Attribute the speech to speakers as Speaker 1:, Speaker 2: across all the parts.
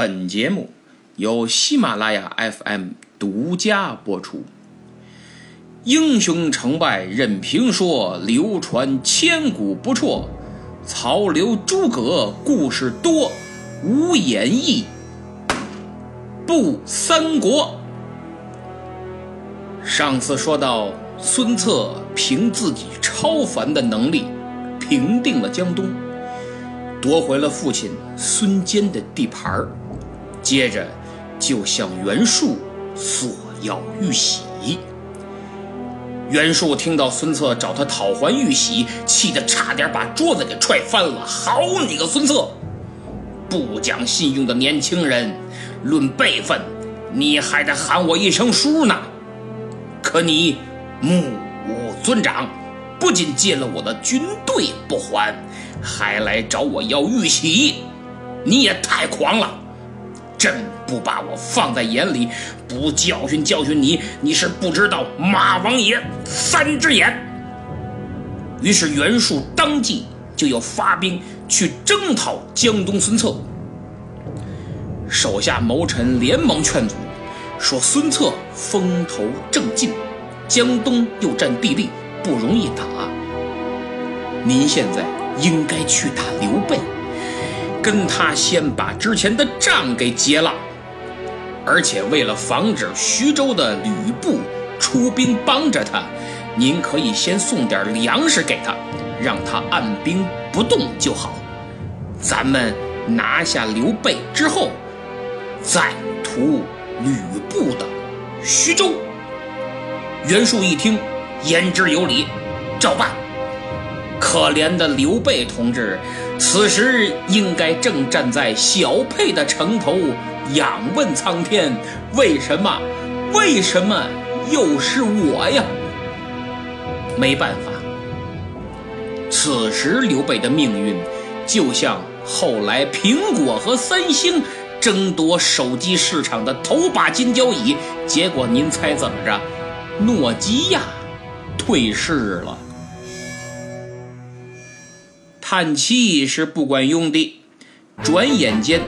Speaker 1: 本节目由喜马拉雅 FM 独家播出。英雄成败任评说，流传千古不辍。曹刘诸葛故事多，无演义不三国。上次说到，孙策凭自己超凡的能力，平定了江东，夺回了父亲孙坚的地盘儿，接着就向袁术索要玉玺。袁术听到孙策找他讨还玉玺，气得差点把桌子给踹翻了。好你个孙策，不讲信用的年轻人！论辈分，你还得喊我一声叔呢。可你目无尊长，不仅借了我的军队不还，还来找我要玉玺，你也太狂了！真不把我放在眼里，不教训教训你，你是不知道马王爷三只眼。于是袁术当即就要发兵去征讨江东孙策。手下谋臣连忙劝阻，说孙策风头正劲，江东又占地利，不容易打。您现在应该去打刘备。跟他先把之前的账给结了，而且为了防止徐州的吕布出兵帮着他，您可以先送点粮食给他，让他按兵不动就好。咱们拿下刘备之后，再屠吕布的徐州。袁术一听，言之有理，照办。可怜的刘备同志。此时应该正站在小沛的城头，仰问苍天：为什么？为什么又是我呀？没办法，此时刘备的命运就像后来苹果和三星争夺手机市场的头把金交椅，结果您猜怎么着？诺基亚退市了。叹气是不管用的。转眼间，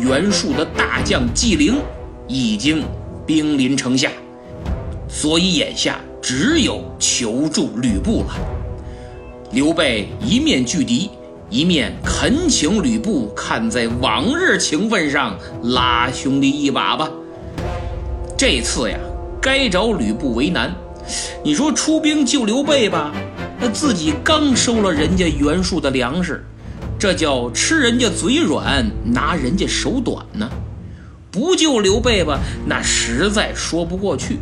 Speaker 1: 袁术的大将纪灵已经兵临城下，所以眼下只有求助吕布了。刘备一面拒敌，一面恳请吕布看在往日情分上拉兄弟一把吧。这次呀，该找吕布为难。你说出兵救刘备吧？那自己刚收了人家袁术的粮食，这叫吃人家嘴软，拿人家手短呢。不救刘备吧，那实在说不过去。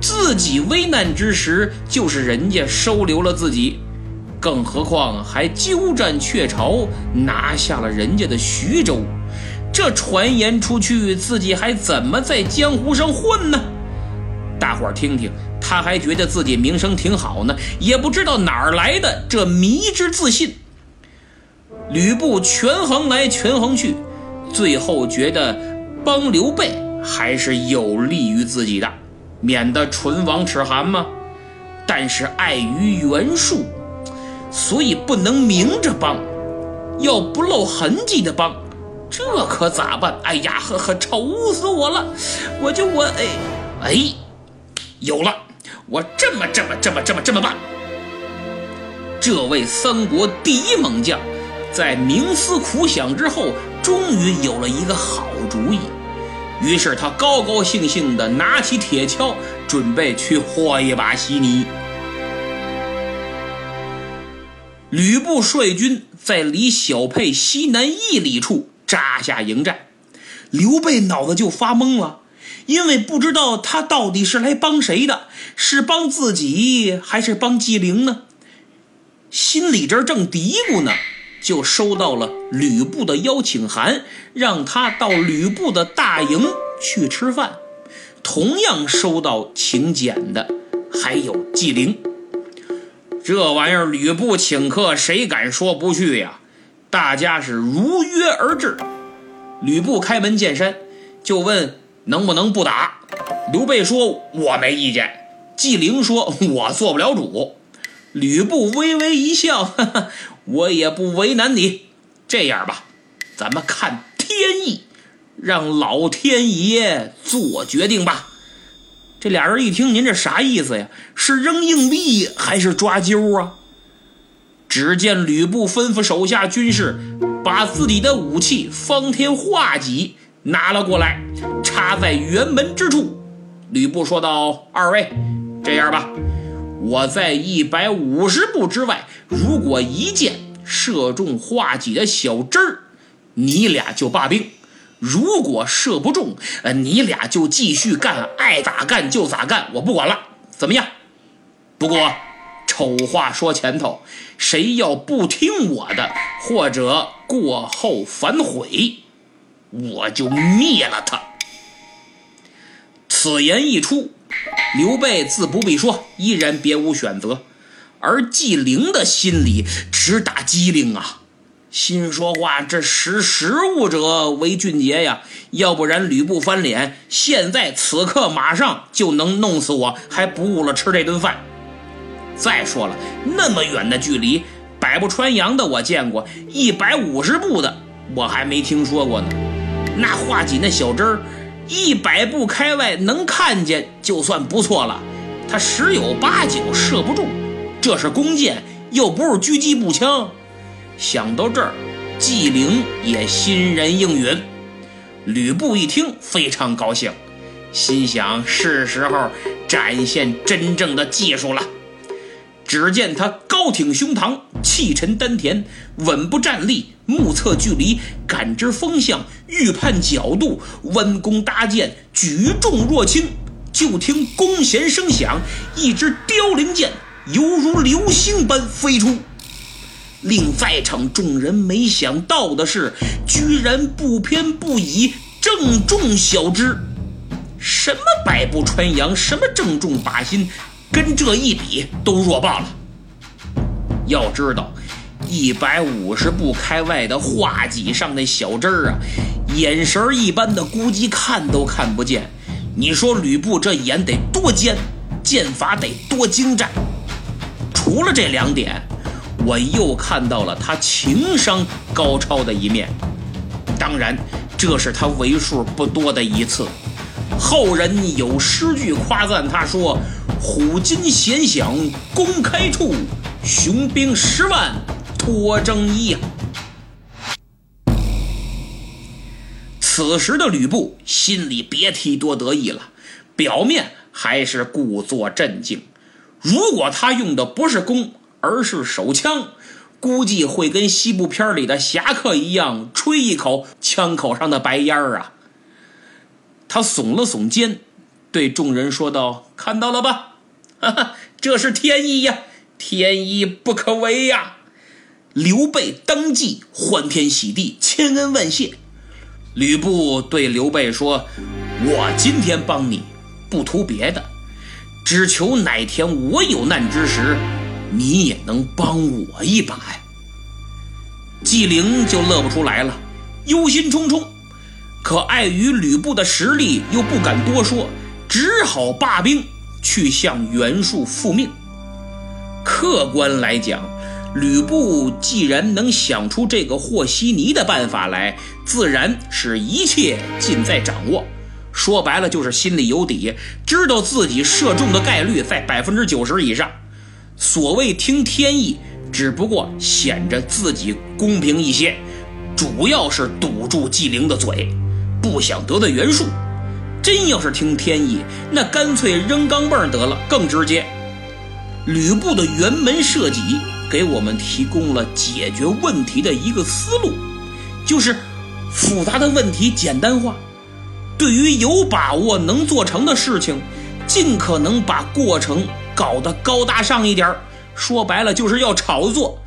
Speaker 1: 自己危难之时，就是人家收留了自己，更何况还鸠占鹊巢，拿下了人家的徐州。这传言出去，自己还怎么在江湖上混呢？大伙儿听听。他还觉得自己名声挺好呢，也不知道哪儿来的这迷之自信。吕布权衡来权衡去，最后觉得帮刘备还是有利于自己的，免得唇亡齿寒嘛。但是碍于袁术，所以不能明着帮，要不露痕迹的帮，这可咋办？哎呀，呵呵，愁死我了！我就我哎哎，有了。我这么这么这么这么这么办。这位三国第一猛将，在冥思苦想之后，终于有了一个好主意。于是他高高兴兴地拿起铁锹，准备去和一把稀泥。吕布率军在离小沛西南一里处扎下营寨，刘备脑子就发懵了。因为不知道他到底是来帮谁的，是帮自己还是帮纪灵呢？心里这正嘀咕呢，就收到了吕布的邀请函，让他到吕布的大营去吃饭。同样收到请柬的还有纪灵。这玩意儿吕布请客，谁敢说不去呀？大家是如约而至。吕布开门见山就问。能不能不打？刘备说：“我没意见。”纪灵说：“ 我做不了主。”吕布微微一笑：“哈哈，我也不为难你。这样吧，咱们看天意，让老天爷做决定吧。这俩人一听，您这啥意思呀？是扔硬币还是抓阄啊？只见吕布吩咐手下军士，把自己的武器方天画戟拿了过来，插在辕门之处。吕布说道：“二位，这样吧，我在一百五十步之外，如果一箭射中画戟的小枝儿，你俩就罢兵；如果射不中，呃，你俩就继续干，爱咋干就咋干，我不管了，怎么样？不过。”丑话说前头，谁要不听我的，或者过后反悔，我就灭了他。此言一出，刘备自不必说，依然别无选择。而纪灵的心里直打机灵啊，心说话：这识时务者为俊杰呀！要不然吕布翻脸，现在此刻马上就能弄死我，还不误了吃这顿饭。再说了，那么远的距离，百步穿杨的我见过，一百五十步的我还没听说过呢。那画戟那小针儿，一百步开外能看见就算不错了，他十有八九射不中。这是弓箭，又不是狙击步枪。想到这儿，纪灵也欣然应允。吕布一听，非常高兴，心想是时候展现真正的技术了。只见他高挺胸膛，气沉丹田，稳步站立，目测距离，感知风向，预判角度，弯弓搭箭，举重若轻。就听弓弦声响，一支凋零箭犹如流星般飞出。令在场众人没想到的是，居然不偏不倚，正中小枝。什么百步穿杨，什么正中靶心。跟这一比都弱爆了。要知道，一百五十步开外的画戟上那小枝儿啊，眼神一般的估计看都看不见。你说吕布这眼得多尖，剑法得多精湛？除了这两点，我又看到了他情商高超的一面。当然，这是他为数不多的一次。后人有诗句夸赞他说。虎金弦响弓开处，雄兵十万脱征衣呀！此时的吕布心里别提多得意了，表面还是故作镇静。如果他用的不是弓，而是手枪，估计会跟西部片里的侠客一样，吹一口枪口上的白烟儿啊！他耸了耸肩，对众人说道：“看到了吧？”哈哈，这是天意呀，天意不可违呀！刘备当即欢天喜地，千恩万谢。吕布对刘备说：“我今天帮你，不图别的，只求哪天我有难之时，你也能帮我一把呀。”纪灵就乐不出来了，忧心忡忡，可碍于吕布的实力，又不敢多说，只好罢兵。去向袁术复命。客观来讲，吕布既然能想出这个和稀泥的办法来，自然是一切尽在掌握。说白了，就是心里有底，知道自己射中的概率在百分之九十以上。所谓听天意，只不过显着自己公平一些，主要是堵住纪灵的嘴，不想得罪袁术。真要是听天意，那干脆扔钢镚得了，更直接。吕布的辕门射戟给我们提供了解决问题的一个思路，就是复杂的问题简单化。对于有把握能做成的事情，尽可能把过程搞得高大上一点说白了就是要炒作，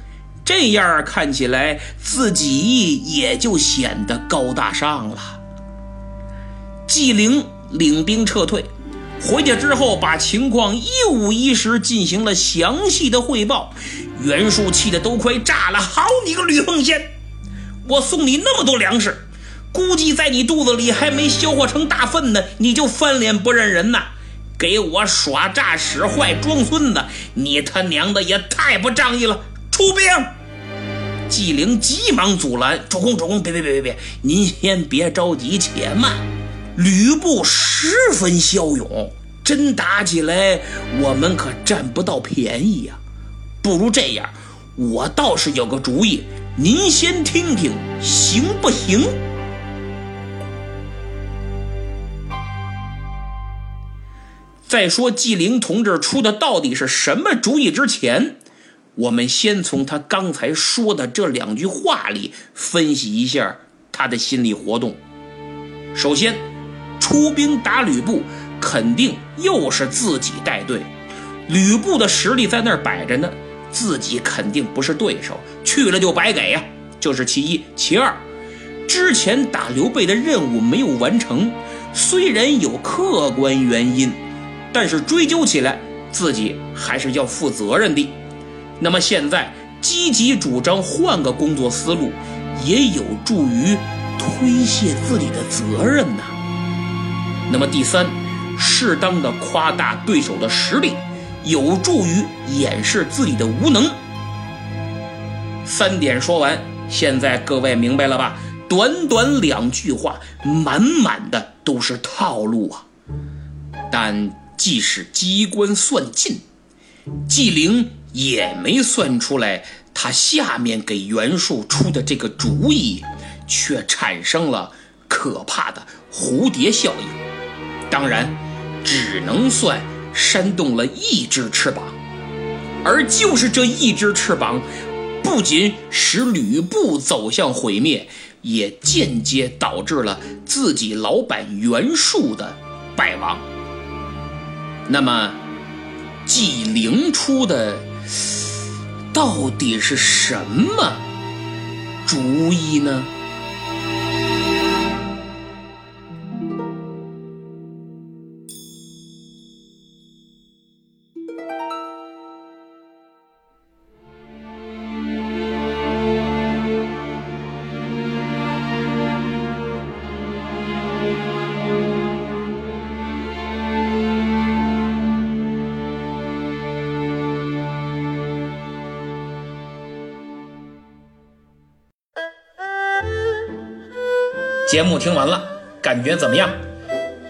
Speaker 1: 这样看起来自己也就显得高大上了。纪灵领兵撤退，回去之后把情况一五一十进行了详细的汇报。袁术气得都快炸了！好你个吕奉先，我送你那么多粮食，估计在你肚子里还没消化成大粪呢，你就翻脸不认人呐！给我耍诈使坏装孙子，你他娘的也太不仗义了！出兵！纪灵急忙阻拦：“主公，主公，别别别别别，您先别着急，且慢。吕布十分骁勇，真打起来，我们可占不到便宜呀。不如这样，我倒是有个主意，您先听听，行不行？”在说纪灵同志出的到底是什么主意之前，我们先从他刚才说的这两句话里分析一下他的心理活动。首先，出兵打吕布，肯定又是自己带队。吕布的实力在那儿摆着呢，自己肯定不是对手，去了就白给呀，就是其一。其二，之前打刘备的任务没有完成，虽然有客观原因。但是追究起来，自己还是要负责任的。那么现在积极主张换个工作思路，也有助于推卸自己的责任呐。那么第三，适当的夸大对手的实力，有助于掩饰自己的无能。三点说完，现在各位明白了吧？短短两句话，满满的都是套路啊！但。即使机关算尽，纪灵也没算出来，他下面给袁术出的这个主意，却产生了可怕的蝴蝶效应。当然，只能算扇动了一只翅膀，而就是这一只翅膀，不仅使吕布走向毁灭，也间接导致了自己老板袁术的败亡。那么，纪灵出的到底是什么主意呢？节目听完了，感觉怎么样？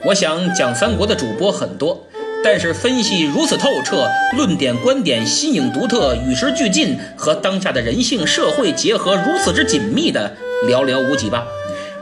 Speaker 1: 我想讲三国的主播很多，但是分析如此透彻，论点观点新颖独特，与时俱进，和当下的人性社会结合如此之紧密的寥寥无几吧。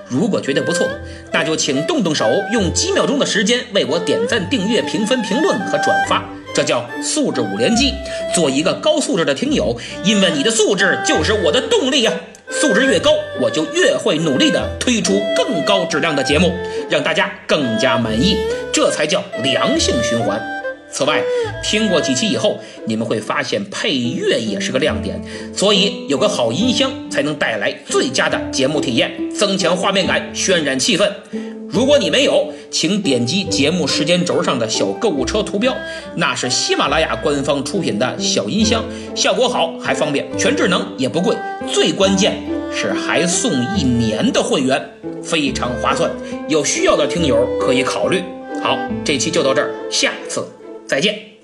Speaker 1: 如果觉得不错，那就请动动手，用几秒钟的时间为我点赞、订阅、评分、评论和转发，这叫素质五连击。做一个高素质的听友，因为你的素质就是我的动力呀。素质越高，我就越会努力的推出更高质量的节目，让大家更加满意，这才叫良性循环。此外，听过几期以后，你们会发现配乐也是个亮点，所以有个好音箱才能带来最佳的节目体验，增强画面感，渲染气氛。如果你没有，请点击节目时间轴上的小购物车图标，那是喜马拉雅官方出品的小音箱，效果好还方便，全智能也不贵，最关键是还送一年的会员，非常划算。有需要的听友可以考虑。好，这期就到这儿，下次再见。